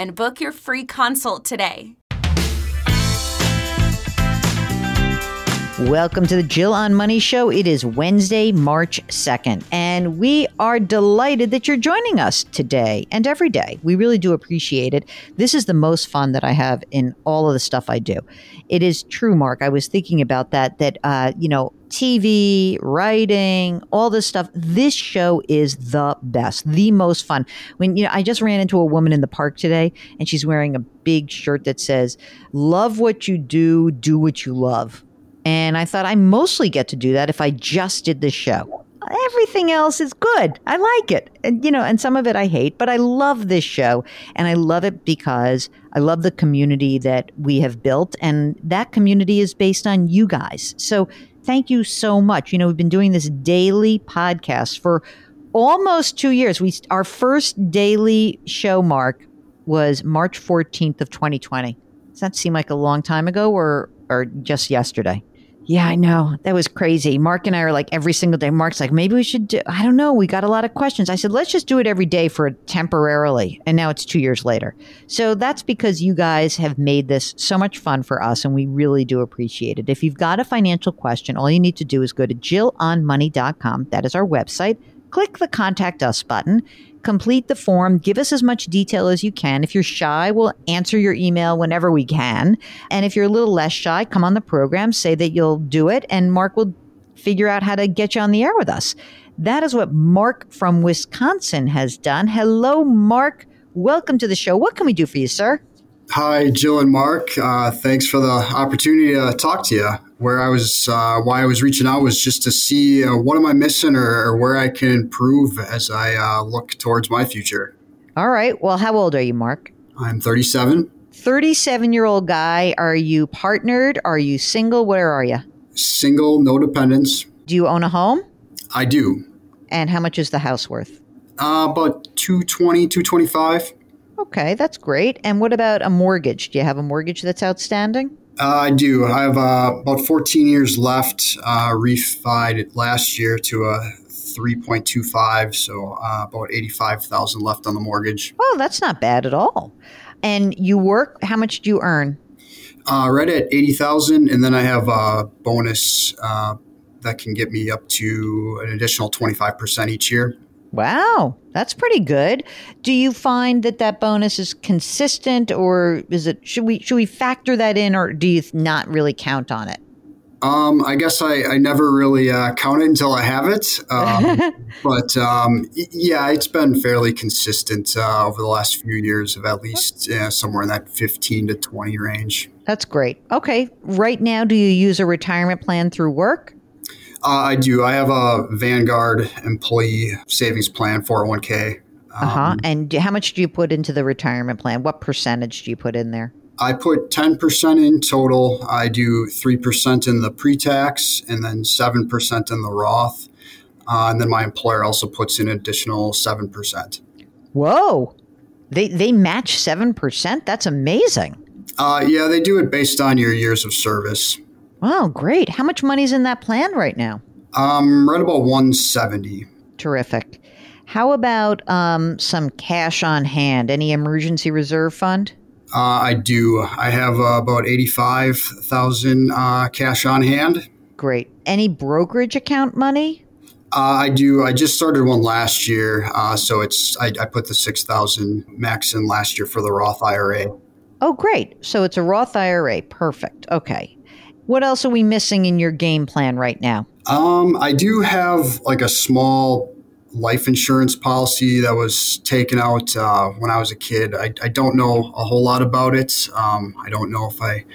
And book your free consult today. Welcome to the Jill on Money Show. It is Wednesday, March 2nd, and we are delighted that you're joining us today and every day. We really do appreciate it. This is the most fun that I have in all of the stuff I do. It is true, Mark. I was thinking about that, that, uh, you know, TV, writing, all this stuff. This show is the best, the most fun. When, you know, I just ran into a woman in the park today and she's wearing a big shirt that says, Love what you do, do what you love and I thought I mostly get to do that if I just did the show. Everything else is good. I like it. And, you know, and some of it I hate, but I love this show. And I love it because I love the community that we have built. And that community is based on you guys. So thank you so much. You know, we've been doing this daily podcast for almost two years. We, our first daily show mark was March 14th of 2020. Does that seem like a long time ago or, or just yesterday? Yeah, I know. That was crazy. Mark and I are like every single day. Mark's like, maybe we should do, I don't know. We got a lot of questions. I said, let's just do it every day for temporarily. And now it's two years later. So that's because you guys have made this so much fun for us. And we really do appreciate it. If you've got a financial question, all you need to do is go to jillonmoney.com. That is our website. Click the contact us button complete the form, give us as much detail as you can. If you're shy, we'll answer your email whenever we can. And if you're a little less shy, come on the program, say that you'll do it, and Mark will figure out how to get you on the air with us. That is what Mark from Wisconsin has done. Hello, Mark. Welcome to the show. What can we do for you, sir? Hi, Jill and Mark. Uh, thanks for the opportunity to talk to you. Where I was, uh, why I was reaching out was just to see uh, what am I missing or, or, where I can improve as I uh, look towards my future. All right. Well, how old are you, Mark? I'm 37. 37 year old guy. Are you partnered? Are you single? Where are you? Single, no dependents. Do you own a home? I do. And how much is the house worth? Uh, about 220, 225. Okay, that's great. And what about a mortgage? Do you have a mortgage that's outstanding? Uh, I do. I have uh, about 14 years left. Uh, refied last year to a 3.25, so uh, about 85,000 left on the mortgage. Oh, that's not bad at all. And you work? How much do you earn? Uh, right at 80,000, and then I have a bonus uh, that can get me up to an additional 25% each year. Wow, that's pretty good. Do you find that that bonus is consistent, or is it should we should we factor that in, or do you not really count on it? Um, I guess I, I never really uh, count it until I have it. Um, but um, yeah, it's been fairly consistent uh, over the last few years of at least uh, somewhere in that 15 to 20 range. That's great. Okay. Right now, do you use a retirement plan through work? Uh, I do. I have a Vanguard employee savings plan, 401k. Um, uh huh. And how much do you put into the retirement plan? What percentage do you put in there? I put 10% in total. I do 3% in the pre tax and then 7% in the Roth. Uh, and then my employer also puts in an additional 7%. Whoa. They, they match 7%? That's amazing. Uh, yeah, they do it based on your years of service. Wow, great. How much money's in that plan right now? Um, right about 170. Terrific. How about um, some cash on hand? Any emergency reserve fund? Uh, I do. I have uh, about 85,000 uh, cash on hand. Great. Any brokerage account money? Uh, I do. I just started one last year, uh, so it's I, I put the six thousand max in last year for the Roth IRA. Oh, great! So it's a Roth IRA. Perfect. Okay. What else are we missing in your game plan right now? Um, I do have like a small life insurance policy that was taken out uh, when I was a kid. I, I, don't know a whole lot about it. Um, I don't know if I,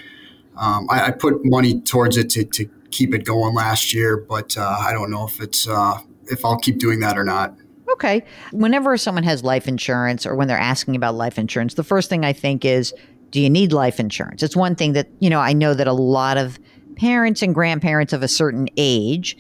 um, I, I put money towards it to, to keep it going last year, but uh, I don't know if it's uh, if I'll keep doing that or not. Okay. Whenever someone has life insurance or when they're asking about life insurance, the first thing I think is, do you need life insurance? It's one thing that, you know, I know that a lot of parents and grandparents of a certain age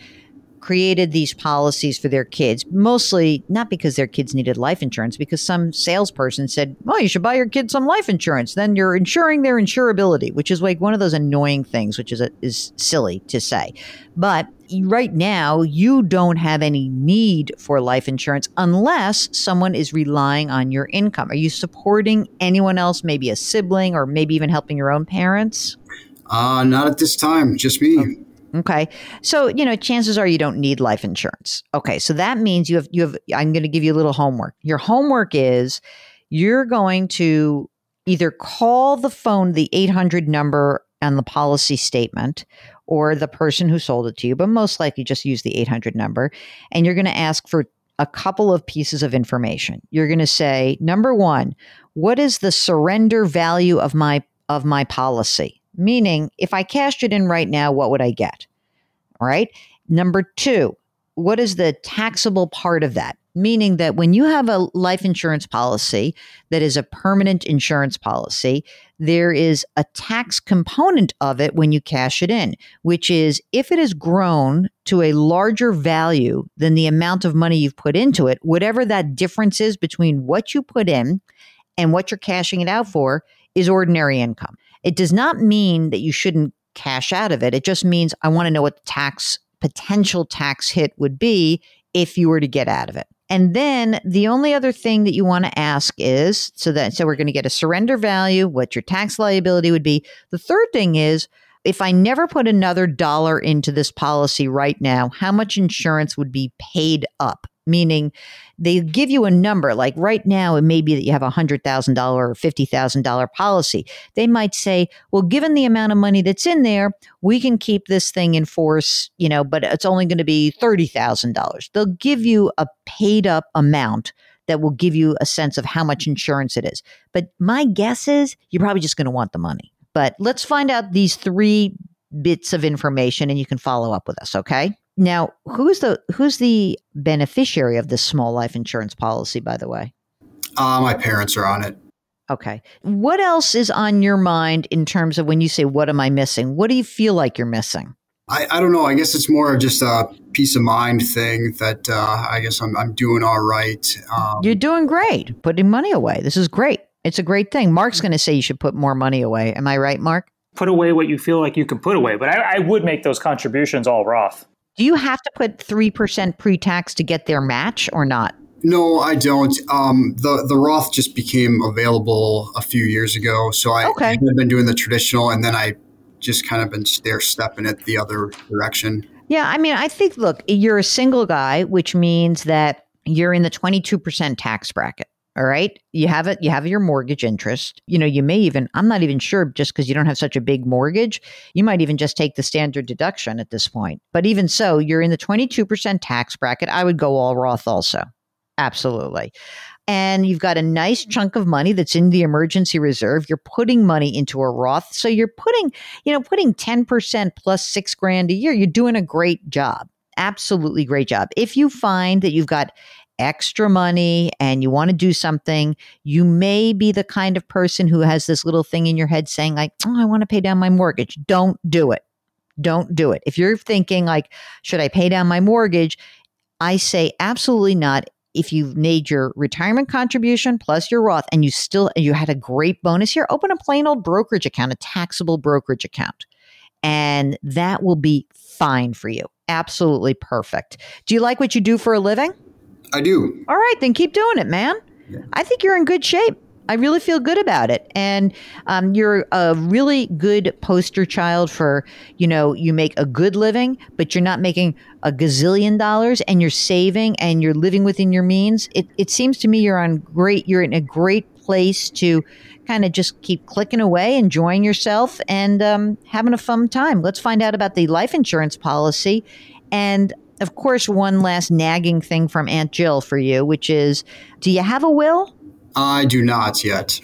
created these policies for their kids, mostly not because their kids needed life insurance, because some salesperson said, Oh, you should buy your kids some life insurance. Then you're insuring their insurability, which is like one of those annoying things, which is, a, is silly to say. But right now, you don't have any need for life insurance unless someone is relying on your income. Are you supporting anyone else, maybe a sibling or maybe even helping your own parents? Uh, not at this time, just me. Oh. Okay. So, you know, chances are you don't need life insurance. Okay. So that means you have, you have, I'm going to give you a little homework. Your homework is you're going to either call the phone, the 800 number and the policy statement or the person who sold it to you, but most likely just use the 800 number. And you're going to ask for a couple of pieces of information. You're going to say, number one, what is the surrender value of my, of my policy? Meaning, if I cashed it in right now, what would I get? Right. Number two, what is the taxable part of that? Meaning that when you have a life insurance policy that is a permanent insurance policy, there is a tax component of it when you cash it in, which is if it has grown to a larger value than the amount of money you've put into it, whatever that difference is between what you put in and what you're cashing it out for is ordinary income. It does not mean that you shouldn't cash out of it. It just means I want to know what the tax potential tax hit would be if you were to get out of it. And then the only other thing that you want to ask is so that so we're going to get a surrender value, what your tax liability would be. The third thing is if I never put another dollar into this policy right now, how much insurance would be paid up? Meaning they give you a number. Like right now, it may be that you have a $100,000 or $50,000 policy. They might say, well, given the amount of money that's in there, we can keep this thing in force, you know, but it's only going to be $30,000. They'll give you a paid up amount that will give you a sense of how much insurance it is. But my guess is you're probably just going to want the money. But let's find out these three bits of information and you can follow up with us, okay? Now, who's the who's the beneficiary of this small life insurance policy, by the way? Uh, my parents are on it. Okay. What else is on your mind in terms of when you say, What am I missing? What do you feel like you're missing? I, I don't know. I guess it's more of just a peace of mind thing that uh, I guess I'm, I'm doing all right. Um, you're doing great. Putting money away. This is great. It's a great thing. Mark's going to say you should put more money away. Am I right, Mark? Put away what you feel like you can put away. But I, I would make those contributions all Roth. Do you have to put 3% pre tax to get their match or not? No, I don't. Um, the the Roth just became available a few years ago, so I, okay. have been doing the traditional, and then I just kind of been stair stepping it the other direction. Yeah, I mean, I think look, you're a single guy, which means that you're in the 22% tax bracket. All right. You have it, you have your mortgage interest. You know, you may even, I'm not even sure just because you don't have such a big mortgage, you might even just take the standard deduction at this point. But even so, you're in the 22% tax bracket. I would go all Roth also. Absolutely. And you've got a nice chunk of money that's in the emergency reserve. You're putting money into a Roth. So you're putting, you know, putting 10% plus six grand a year. You're doing a great job. Absolutely great job. If you find that you've got extra money and you want to do something, you may be the kind of person who has this little thing in your head saying, like, oh, I want to pay down my mortgage. Don't do it. Don't do it. If you're thinking, like, should I pay down my mortgage? I say, absolutely not. If you've made your retirement contribution plus your Roth and you still you had a great bonus here, open a plain old brokerage account, a taxable brokerage account and that will be fine for you. Absolutely perfect. Do you like what you do for a living? I do. All right, then keep doing it, man. Yeah. I think you're in good shape. I really feel good about it. And um, you're a really good poster child for, you know, you make a good living, but you're not making a gazillion dollars and you're saving and you're living within your means. It, it seems to me you're on great, you're in a great place to kind of just keep clicking away, enjoying yourself and um, having a fun time. Let's find out about the life insurance policy. And of course, one last nagging thing from Aunt Jill for you, which is do you have a will? I do not yet.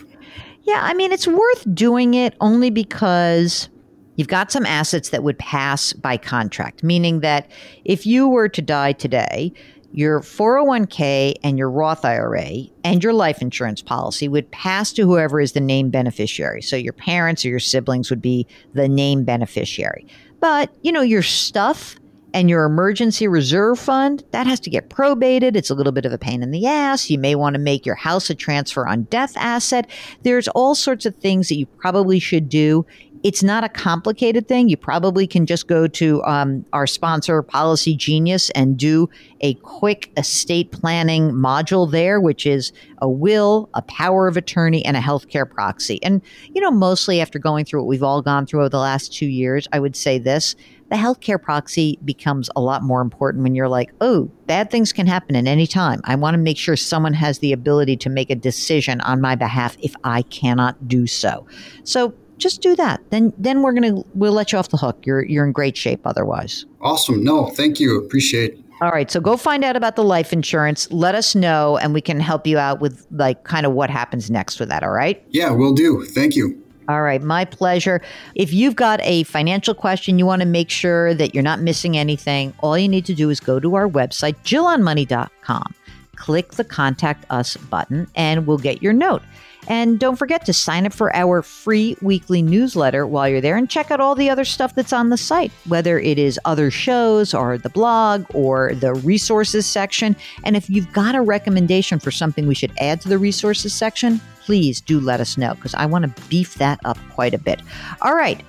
Yeah, I mean, it's worth doing it only because you've got some assets that would pass by contract, meaning that if you were to die today, your 401k and your Roth IRA and your life insurance policy would pass to whoever is the named beneficiary. So your parents or your siblings would be the named beneficiary. But, you know, your stuff and your emergency reserve fund, that has to get probated. It's a little bit of a pain in the ass. You may want to make your house a transfer on death asset. There's all sorts of things that you probably should do. It's not a complicated thing. You probably can just go to um, our sponsor, Policy Genius, and do a quick estate planning module there, which is a will, a power of attorney, and a healthcare proxy. And, you know, mostly after going through what we've all gone through over the last two years, I would say this the healthcare proxy becomes a lot more important when you're like, oh, bad things can happen at any time. I want to make sure someone has the ability to make a decision on my behalf if I cannot do so. So just do that. Then then we're gonna we'll let you off the hook. You're you're in great shape otherwise. Awesome. No, thank you. Appreciate it. All right, so go find out about the life insurance. Let us know, and we can help you out with like kind of what happens next with that. All right? Yeah, we'll do. Thank you. All right, my pleasure. If you've got a financial question, you want to make sure that you're not missing anything, all you need to do is go to our website, jillonmoney.com, click the contact us button, and we'll get your note. And don't forget to sign up for our free weekly newsletter while you're there and check out all the other stuff that's on the site, whether it is other shows or the blog or the resources section. And if you've got a recommendation for something we should add to the resources section, please do let us know because I want to beef that up quite a bit. All right.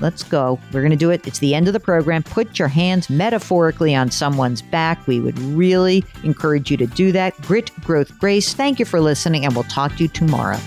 Let's go. We're going to do it. It's the end of the program. Put your hands metaphorically on someone's back. We would really encourage you to do that. Grit, growth, grace. Thank you for listening, and we'll talk to you tomorrow.